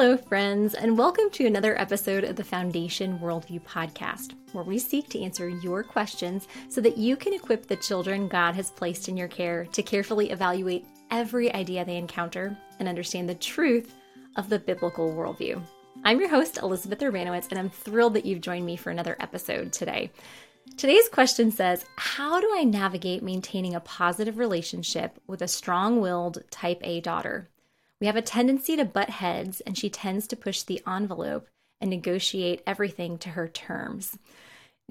Hello, friends, and welcome to another episode of the Foundation Worldview Podcast, where we seek to answer your questions so that you can equip the children God has placed in your care to carefully evaluate every idea they encounter and understand the truth of the biblical worldview. I'm your host, Elizabeth Urbanowicz, and I'm thrilled that you've joined me for another episode today. Today's question says How do I navigate maintaining a positive relationship with a strong willed type A daughter? We have a tendency to butt heads, and she tends to push the envelope and negotiate everything to her terms.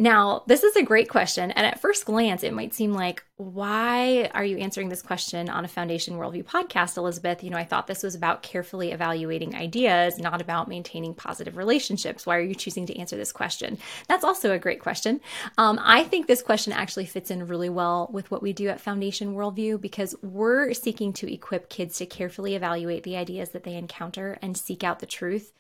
Now, this is a great question. And at first glance, it might seem like, why are you answering this question on a Foundation Worldview podcast, Elizabeth? You know, I thought this was about carefully evaluating ideas, not about maintaining positive relationships. Why are you choosing to answer this question? That's also a great question. Um, I think this question actually fits in really well with what we do at Foundation Worldview because we're seeking to equip kids to carefully evaluate the ideas that they encounter and seek out the truth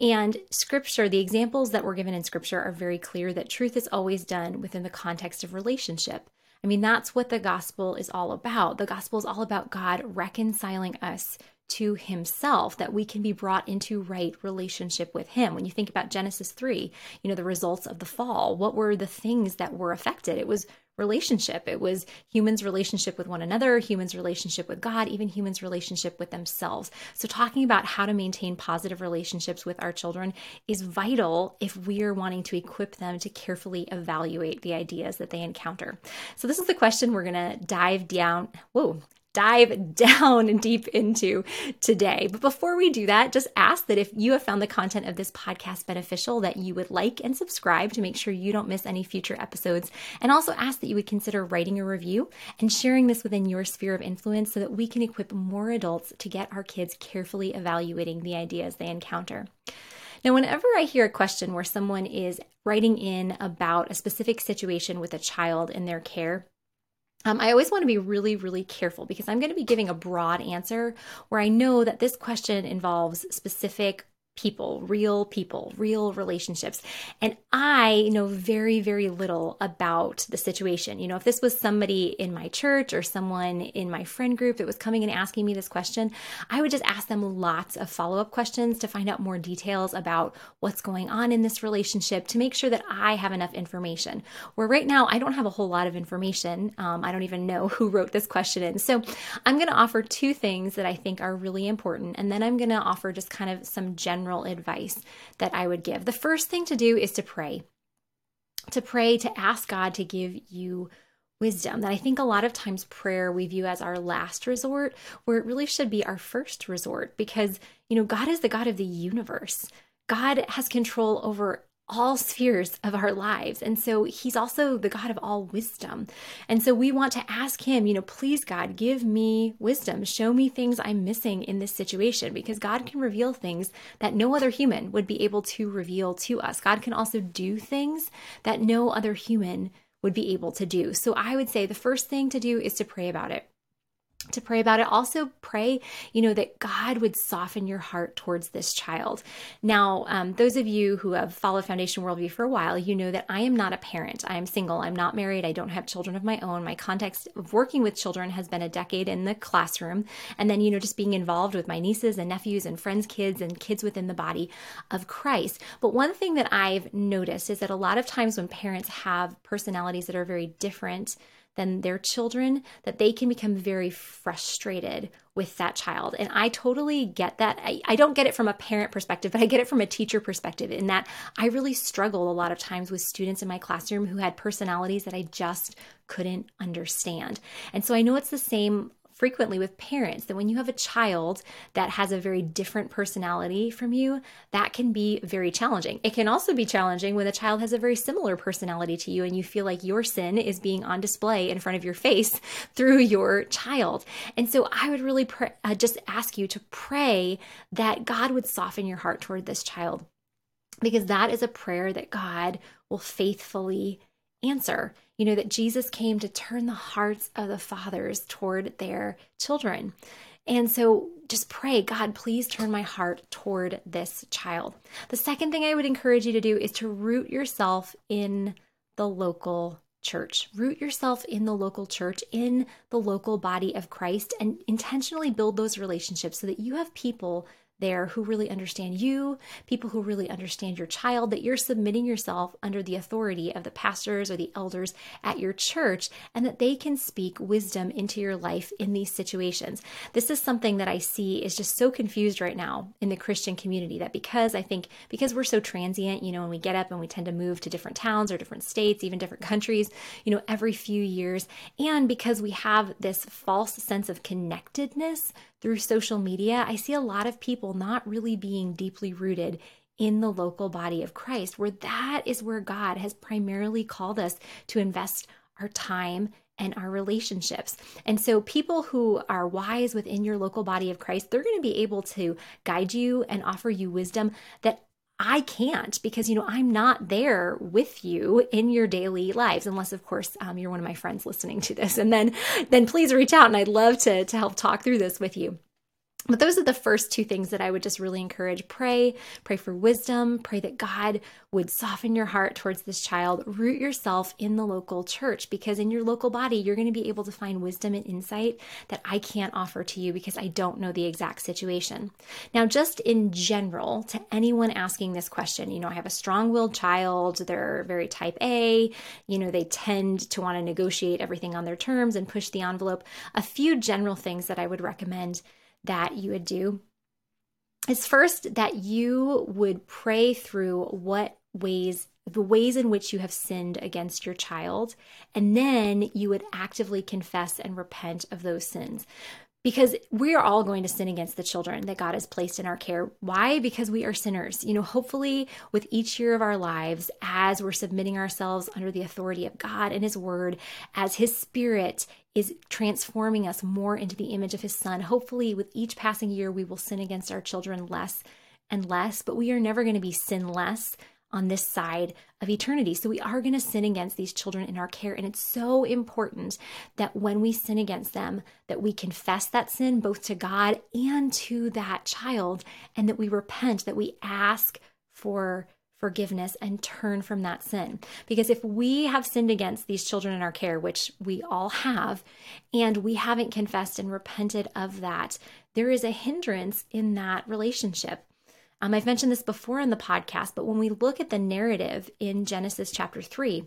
and scripture, the examples that were given in scripture are very clear that truth is always done within the context of relationship. I mean, that's what the gospel is all about. The gospel is all about God reconciling us to himself that we can be brought into right relationship with him when you think about genesis 3 you know the results of the fall what were the things that were affected it was relationship. It was humans' relationship with one another, humans' relationship with God, even humans' relationship with themselves. So, talking about how to maintain positive relationships with our children is vital if we are wanting to equip them to carefully evaluate the ideas that they encounter. So, this is the question we're going to dive down. Whoa, dive down deep into today. But before we do that, just ask that if you have found the content of this podcast beneficial, that you would like and subscribe to make sure you don't miss any future episodes. And also ask that you would consider writing a review and sharing this within your sphere of influence so that we can equip more adults to get our kids carefully evaluating the ideas they encounter. Now, whenever I hear a question where someone is writing in about a specific situation with a child in their care, um, I always want to be really, really careful because I'm going to be giving a broad answer where I know that this question involves specific people, real people, real relationships. And I know very, very little about the situation. You know, if this was somebody in my church or someone in my friend group that was coming and asking me this question, I would just ask them lots of follow up questions to find out more details about what's going on in this relationship to make sure that I have enough information. Where right now, I don't have a whole lot of information. Um, I don't even know who wrote this question in. So I'm going to offer two things that I think are really important. And then I'm going to offer just kind of some general general advice that I would give. The first thing to do is to pray. To pray, to ask God to give you wisdom that I think a lot of times prayer we view as our last resort, where it really should be our first resort because, you know, God is the God of the universe. God has control over all spheres of our lives. And so he's also the God of all wisdom. And so we want to ask him, you know, please, God, give me wisdom. Show me things I'm missing in this situation because God can reveal things that no other human would be able to reveal to us. God can also do things that no other human would be able to do. So I would say the first thing to do is to pray about it to pray about it. Also, pray, you know, that God would soften your heart towards this child. Now, um, those of you who have followed Foundation Worldview for a while, you know that I am not a parent. I am single. I'm not married. I don't have children of my own. My context of working with children has been a decade in the classroom. And then, you know, just being involved with my nieces and nephews and friends' kids and kids within the body of Christ. But one thing that I've noticed is that a lot of times when parents have personalities that are very different, than their children that they can become very frustrated with that child. And I totally get that. I, I don't get it from a parent perspective, but I get it from a teacher perspective in that I really struggle a lot of times with students in my classroom who had personalities that I just couldn't understand. And so I know it's the same frequently with parents that when you have a child that has a very different personality from you, that can be very challenging. It can also be challenging when a child has a very similar personality to you and you feel like your sin is being on display in front of your face through your child. And so I would really pray, uh, just ask you to pray that God would soften your heart toward this child because that is a prayer that God will faithfully answer. You know, that Jesus came to turn the hearts of the fathers toward their children. And so just pray, God, please turn my heart toward this child. The second thing I would encourage you to do is to root yourself in the local church. Root yourself in the local church, in the local body of Christ, and intentionally build those relationships so that you have people there who really understand you, people who really understand your child, that you're submitting yourself under the authority of the pastors or the elders at your church, and that they can speak wisdom into your life in these situations. This is something that I see is just so confused right now in the Christian community that because I think because we're so transient, you know, when we get up and we tend to move to different towns or different states, even different countries, you know, every few years, and because we have this false sense of connectedness through social media, I see a lot of people not really being deeply rooted in the local body of Christ, where that is where God has primarily called us to invest our time and our relationships. And so, people who are wise within your local body of Christ, they're going to be able to guide you and offer you wisdom that I can't because, you know, I'm not there with you in your daily lives, unless, of course, um, you're one of my friends listening to this. And then, then please reach out and I'd love to, to help talk through this with you. But those are the first two things that I would just really encourage. Pray, pray for wisdom, pray that God would soften your heart towards this child. Root yourself in the local church because in your local body, you're going to be able to find wisdom and insight that I can't offer to you because I don't know the exact situation. Now, just in general, to anyone asking this question, you know, I have a strong willed child, they're very type A, you know, they tend to want to negotiate everything on their terms and push the envelope. A few general things that I would recommend that you would do is first that you would pray through what ways the ways in which you have sinned against your child, and then you would actively confess and repent of those sins because we are all going to sin against the children that God has placed in our care. Why? Because we are sinners. You know, hopefully, with each year of our lives, as we're submitting ourselves under the authority of God and His Word, as His Spirit is transforming us more into the image of His Son, hopefully, with each passing year, we will sin against our children less and less, but we are never going to be sinless on this side of eternity. So we are going to sin against these children in our care and it's so important that when we sin against them that we confess that sin both to God and to that child and that we repent that we ask for forgiveness and turn from that sin. Because if we have sinned against these children in our care, which we all have, and we haven't confessed and repented of that, there is a hindrance in that relationship. Um, I've mentioned this before in the podcast, but when we look at the narrative in Genesis chapter 3,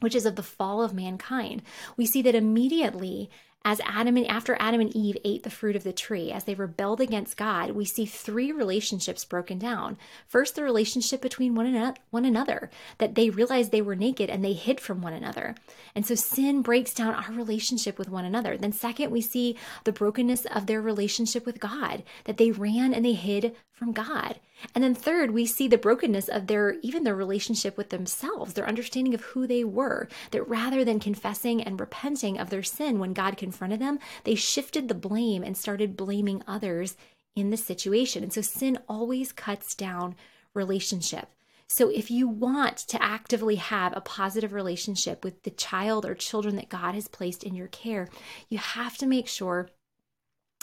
which is of the fall of mankind, we see that immediately as Adam and after Adam and Eve ate the fruit of the tree, as they rebelled against God, we see three relationships broken down. First, the relationship between one another, one another, that they realized they were naked and they hid from one another. And so sin breaks down our relationship with one another. Then second, we see the brokenness of their relationship with God, that they ran and they hid from God. And then third, we see the brokenness of their even their relationship with themselves, their understanding of who they were, that rather than confessing and repenting of their sin when God confronted them, they shifted the blame and started blaming others in the situation. And so sin always cuts down relationship. So, if you want to actively have a positive relationship with the child or children that God has placed in your care, you have to make sure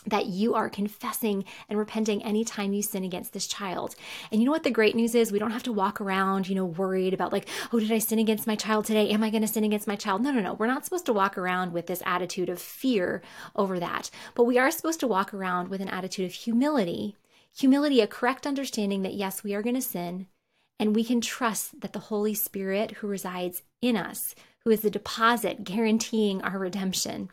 that you are confessing and repenting anytime you sin against this child. And you know what the great news is? We don't have to walk around, you know, worried about like, oh, did I sin against my child today? Am I going to sin against my child? No, no, no. We're not supposed to walk around with this attitude of fear over that. But we are supposed to walk around with an attitude of humility. Humility, a correct understanding that yes, we are going to sin, and we can trust that the Holy Spirit who resides in us, who is the deposit guaranteeing our redemption,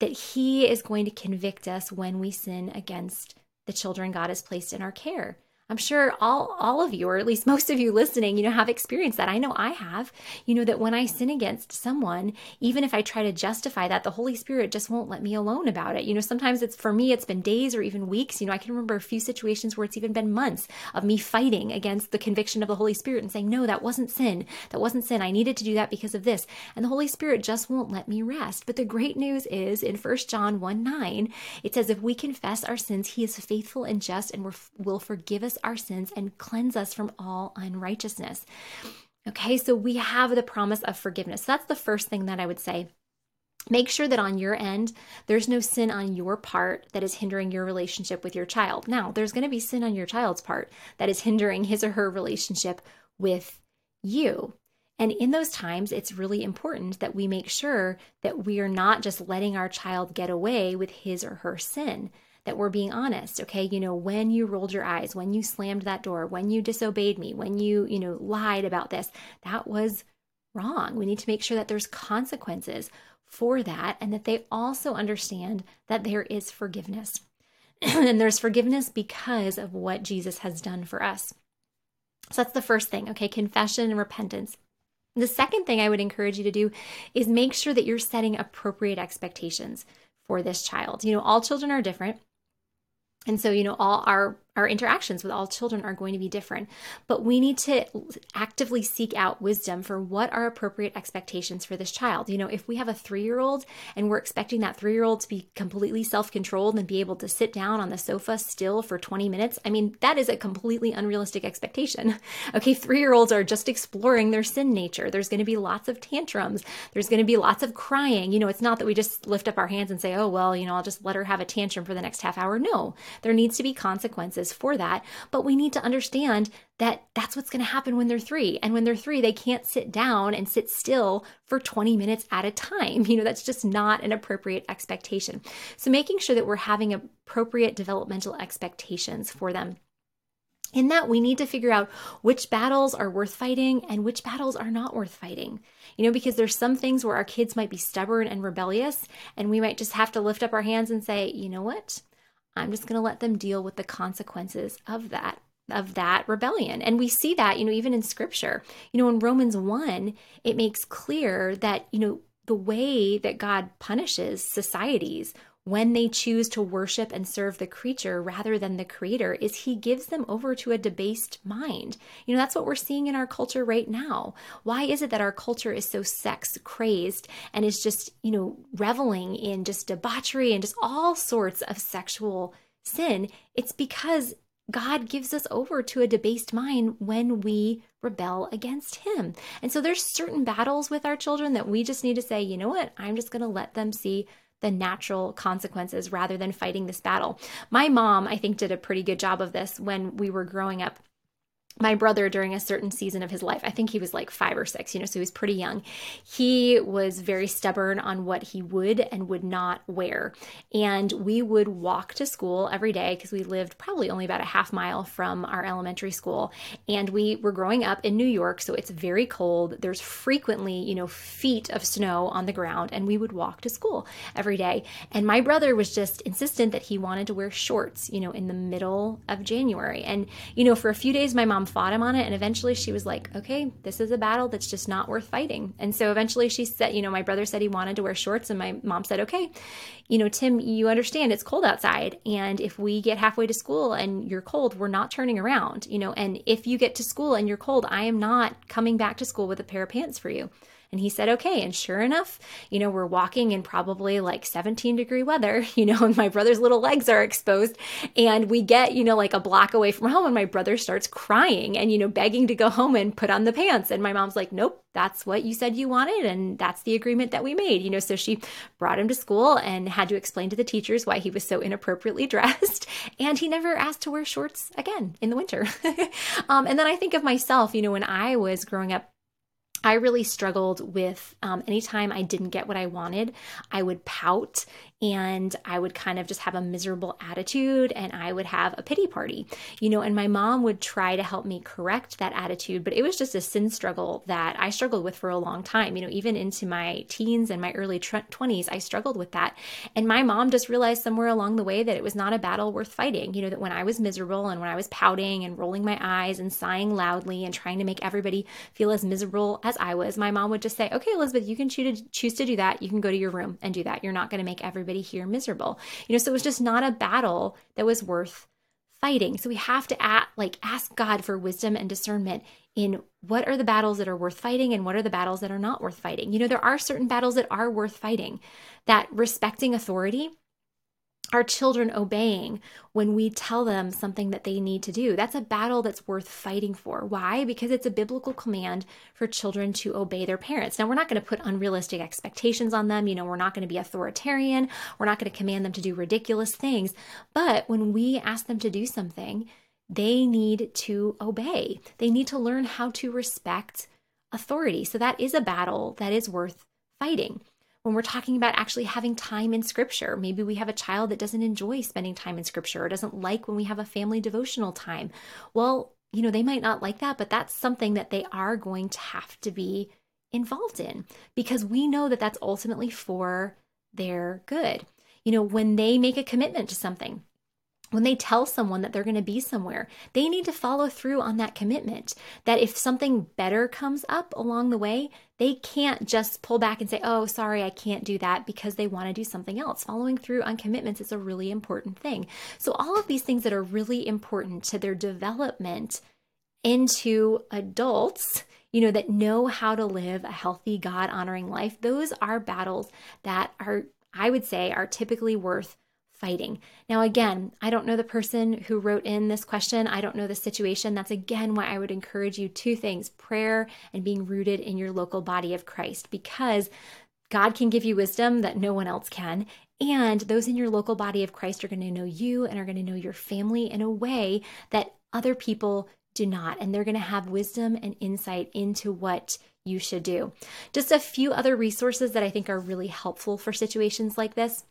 that He is going to convict us when we sin against the children God has placed in our care. I'm sure all all of you or at least most of you listening, you know, have experienced that. I know I have. You know that when I sin against someone, even if I try to justify that, the Holy Spirit just won't let me alone about it. You know, sometimes it's for me it's been days or even weeks. You know, I can remember a few situations where it's even been months of me fighting against the conviction of the Holy Spirit and saying, "No, that wasn't sin. That wasn't sin. I needed to do that because of this." And the Holy Spirit just won't let me rest. But the great news is in 1 John 1 9, it says, If we confess our sins, he is faithful and just and will forgive us our sins and cleanse us from all unrighteousness. Okay, so we have the promise of forgiveness. So that's the first thing that I would say. Make sure that on your end, there's no sin on your part that is hindering your relationship with your child. Now, there's going to be sin on your child's part that is hindering his or her relationship with you. And in those times, it's really important that we make sure that we are not just letting our child get away with his or her sin, that we're being honest, okay? You know, when you rolled your eyes, when you slammed that door, when you disobeyed me, when you, you know, lied about this, that was wrong. We need to make sure that there's consequences for that and that they also understand that there is forgiveness. and there's forgiveness because of what Jesus has done for us. So that's the first thing, okay? Confession and repentance. The second thing I would encourage you to do is make sure that you're setting appropriate expectations for this child. You know, all children are different. And so, you know, all our our interactions with all children are going to be different, but we need to actively seek out wisdom for what are appropriate expectations for this child. You know, if we have a three year old and we're expecting that three year old to be completely self controlled and be able to sit down on the sofa still for 20 minutes, I mean, that is a completely unrealistic expectation. Okay, three year olds are just exploring their sin nature. There's going to be lots of tantrums, there's going to be lots of crying. You know, it's not that we just lift up our hands and say, oh, well, you know, I'll just let her have a tantrum for the next half hour. No, there needs to be consequences for that. But we need to understand that that's what's going to happen when they're three. And when they're three, they can't sit down and sit still for 20 minutes at a time. You know, that's just not an appropriate expectation. So making sure that we're having appropriate developmental expectations for them. In that, we need to figure out which battles are worth fighting and which battles are not worth fighting. You know, because there's some things where our kids might be stubborn and rebellious, and we might just have to lift up our hands and say, you know what? I'm just going to let them deal with the consequences of that of that rebellion. And we see that, you know, even in scripture. You know, in Romans 1, it makes clear that, you know, the way that God punishes societies when they choose to worship and serve the creature rather than the creator is he gives them over to a debased mind. You know, that's what we're seeing in our culture right now. Why is it that our culture is so sex crazed and is just, you know, reveling in just debauchery and just all sorts of sexual sin? It's because God gives us over to a debased mind when we rebel against Him. And so there's certain battles with our children that we just need to say, you know what, I'm just going to let them see the natural consequences rather than fighting this battle. My mom, I think, did a pretty good job of this when we were growing up my brother during a certain season of his life i think he was like five or six you know so he was pretty young. He was very stubborn on what he would and would not wear. And we would walk to school every day because we lived probably only about a half mile from our elementary school. And we were growing up in new york so it's very cold. There's frequently you know feet of snow on the ground and we would walk to school every day. And my brother was just insistent that he wanted to wear shorts you know in the middle of january. And you know for a few days my mom fought him on it. And eventually she was like, okay, this is a battle that's just not worth fighting. And so eventually she said, you know, my brother said he wanted to wear shorts. And my mom said, okay, you know, Tim, you understand it's cold outside. And if we get halfway to school and you're cold, we're not turning around, you know, and if you get to school and you're cold, I am not coming back to school with a pair of pants for you. And he said, okay. And sure enough, you know, we're walking in probably like 17 degree weather, you know, and my brother's little legs are exposed. And we get, you know, like a block away from home, and my brother starts crying and, you know, begging to go home and put on the pants. And my mom's like, nope, that's what you said you wanted. And that's the agreement that we made, you know. So she brought him to school and had to explain to the teachers why he was so inappropriately dressed. And he never asked to wear shorts again in the winter. um, and then I think of myself, you know, when I was growing up I really struggled with um, anytime I didn't get what I wanted, I would pout and I would kind of just have a miserable attitude and I would have a pity party, you know, and my mom would try to help me correct that attitude, but it was just a sin struggle that I struggled with for a long time, you know, even into my teens and my early 20s, I struggled with that. And my mom just realized somewhere along the way that it was not a battle worth fighting, you know, that when I was miserable and when I was pouting and rolling my eyes and sighing loudly and trying to make everybody feel as miserable as I was, my mom would just say, okay, Elizabeth, you can choose to choose to do that. You can go to your room and do that. You're not going to make everybody here miserable. You know, so it was just not a battle that was worth fighting. So we have to at, like ask God for wisdom and discernment in what are the battles that are worth fighting and what are the battles that are not worth fighting. You know, there are certain battles that are worth fighting. That respecting authority our children obeying when we tell them something that they need to do. That's a battle that's worth fighting for. Why? Because it's a biblical command for children to obey their parents. Now, we're not going to put unrealistic expectations on them. You know, we're not going to be authoritarian. We're not going to command them to do ridiculous things. But when we ask them to do something, they need to obey. They need to learn how to respect authority. So that is a battle that is worth fighting. When we're talking about actually having time in scripture. Maybe we have a child that doesn't enjoy spending time in scripture or doesn't like when we have a family devotional time. Well, you know, they might not like that, but that's something that they are going to have to be involved in because we know that that's ultimately for their good. You know, when they make a commitment to something, when they tell someone that they're going to be somewhere, they need to follow through on that commitment. That if something better comes up along the way, they can't just pull back and say, oh, sorry, I can't do that because they want to do something else. Following through on commitments is a really important thing. So, all of these things that are really important to their development into adults, you know, that know how to live a healthy, God honoring life, those are battles that are, I would say, are typically worth fighting. Now, again, I don't know the person who wrote in this question. I don't know the situation. That's again why I would encourage you two things prayer and being rooted in your local body of Christ, because God can give you wisdom that no one else can. And those in your local body of Christ are going to know you and are going to know your family in a way that other people do not. And they're going to have wisdom and insight into what you should do. Just a few other resources that I think are really helpful for situations like this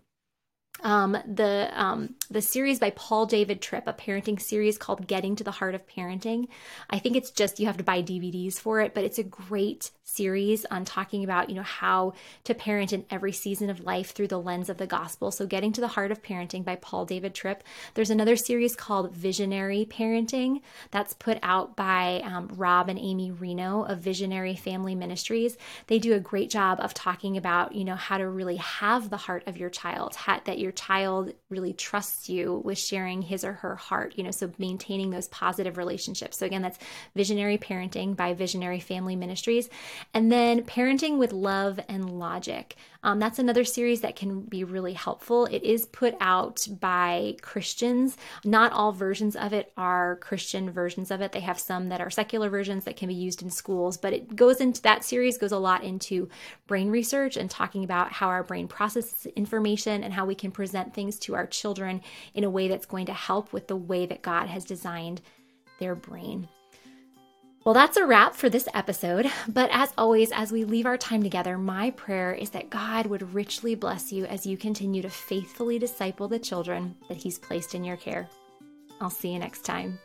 um, the um, the series by Paul David Tripp, a parenting series called "Getting to the Heart of Parenting." I think it's just you have to buy DVDs for it, but it's a great series on talking about you know how to parent in every season of life through the lens of the gospel. So, "Getting to the Heart of Parenting" by Paul David Tripp. There's another series called "Visionary Parenting" that's put out by um, Rob and Amy Rienow of Visionary Family Ministries. They do a great job of talking about you know how to really have the heart of your child, that your child really trusts you with sharing his or her heart, you know, so maintaining those positive relationships. So, again, that's Visionary Parenting by Visionary Family Ministries. And then Parenting with Love and Logic. Um, that's another series that can be really helpful. It is put out by Christians. Not all versions of it are Christian versions of it. They have some that are secular versions that can be used in schools, but it goes into that series goes a lot into brain research and talking about how our brain processes information and how we can present things to our children in a way that's going to help with the way that God has designed their brain. Well, that's a wrap for this episode. But as always, as we leave our time together, my prayer is that God would richly bless you as you continue to faithfully disciple the children that He's placed in your care. I'll see you next time.